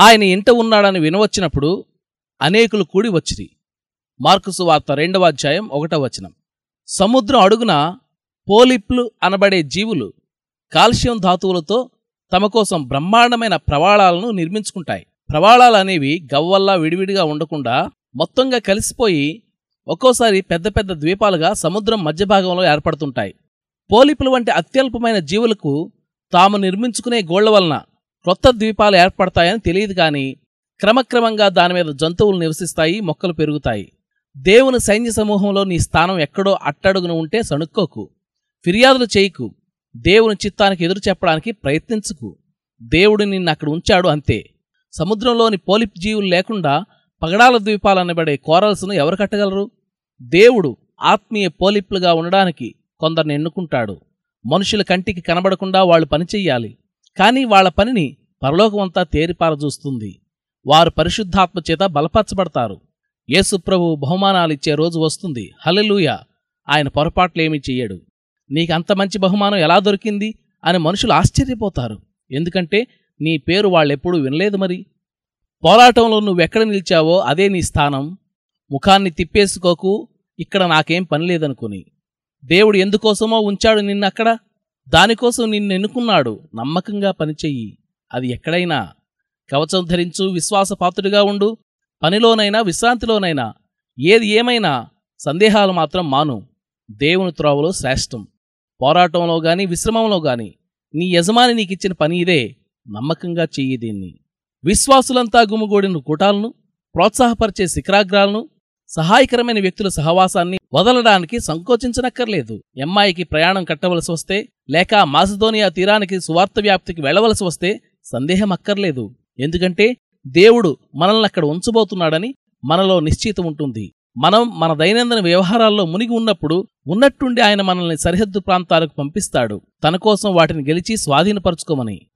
ఆయన ఇంట ఉన్నాడని వినవచ్చినప్పుడు అనేకులు కూడి వచ్చిరి. మార్కుసు వార్త రెండవ అధ్యాయం ఒకటవ వచనం. సముద్రం అడుగున పోలిప్లు అనబడే జీవులు కాల్షియం ధాతువులతో తమ కోసం బ్రహ్మాండమైన ప్రవాళాలను నిర్మించుకుంటాయి. ప్రవాళాలు అనేవి గవ్వల్లా విడివిడిగా ఉండకుండా మొత్తంగా కలిసిపోయి ఒక్కోసారి పెద్ద పెద్ద ద్వీపాలుగా సముద్రం మధ్య భాగంలో ఏర్పడుతుంటాయి. పోలిపులు వంటి అత్యల్పమైన జీవులకు తాము నిర్మించుకునే గోళ్ళ వలన క్రొత్త ద్వీపాలు ఏర్పడతాయని తెలియదు కానీ క్రమక్రమంగా దానిమీద జంతువులు నివసిస్తాయి మొక్కలు పెరుగుతాయి. దేవుని సైన్య సమూహంలో నీ స్థానం ఎక్కడో అట్టడుగున ఉంటే సణుక్కోకు. ఫిర్యాదులు చేయకు. దేవుని చిత్తానికి ఎదురు చెప్పడానికి ప్రయత్నించుకు. దేవుడు నిన్ను అక్కడ ఉంచాడు అంతే. సముద్రంలోని పోలిప్ జీవులు లేకుండా పగడాల ద్వీపాలనబడే కోరల్స్ను ఎవరు కట్టగలరు? దేవుడు ఆత్మీయ పోలిప్లుగా ఉండడానికి కొందరిని ఎన్నుకుంటాడు. మనుషుల కంటికి కనబడకుండా వాళ్ళు పనిచెయ్యాలి కానీ వాళ్ళ పనిని పరలోకమంతా తేరిపారజూస్తుంది. వారు పరిశుద్ధాత్మ చేత బలపరచబడతారు. యేసుప్రభు బహుమానాలిచ్చే రోజు వస్తుంది. హలెలూయ ఆయన పొరపాట్లేమీ చెయ్యడు. నీకంత మంచి బహుమానం ఎలా దొరికింది? అని మనుషులు ఆశ్చర్యపోతారు. ఎందుకంటే నీ పేరు వాళ్ళెప్పుడూ వినలేదు మరి. పోరాటంలో నువ్వెక్కడ నిలిచావో అదే నీ స్థానం. ముఖాన్ని తిప్పేసుకోకు. ఇక్కడ నాకేం పని లేదనుకుని దేవుడు ఎందుకోసమో ఉంచాడు నిన్నక్కడ? దానికోసం నిన్ను ఎన్నుకున్నాడు నమ్మకంగా పనిచెయ్యి. అది ఎక్కడైనా? కవచం ధరించు విశ్వాసపాత్రుడిగా ఉండు. పనిలోనైనా విశ్రాంతిలోనైనా. ఏది ఏమైనా? సందేహాలు మాత్రం మాను. దేవుని త్రోవలో శ్రేష్టం. పోరాటంలో గాని విశ్రమంలో గాని నీ యజమాని నీకిచ్చిన పని ఇదే. నమ్మకంగా చెయ్యి దీన్ని. విశ్వాసులంతా గుమిగూడిన కూటాలను ప్రోత్సాహపరిచే శిఖరాగ్రాలను సహాయకరమైన వ్యక్తుల సహవాసాన్ని వదలడానికి సంకోచించనక్కర్లేదు. ఎమ్మాయికి ప్రయాణం కట్టవలసి వస్తే లేక మాసిదోనియా తీరానికి సువార్త వ్యాప్తికి వెళ్ళవలసి వస్తే సందేహం అక్కర్లేదు. ఎందుకంటే దేవుడు మనల్ని అక్కడ ఉంచబోతున్నాడని మనలో నిశ్చితం ఉంటుంది. మనం మన దైనందిన వ్యవహారాల్లో మునిగి ఉన్నప్పుడు ఉన్నట్టుండి ఆయన మనల్ని సరిహద్దు ప్రాంతాలకు పంపిస్తాడు. తన కోసం వాటిని గెలిచి స్వాధీనపరుచుకోమని.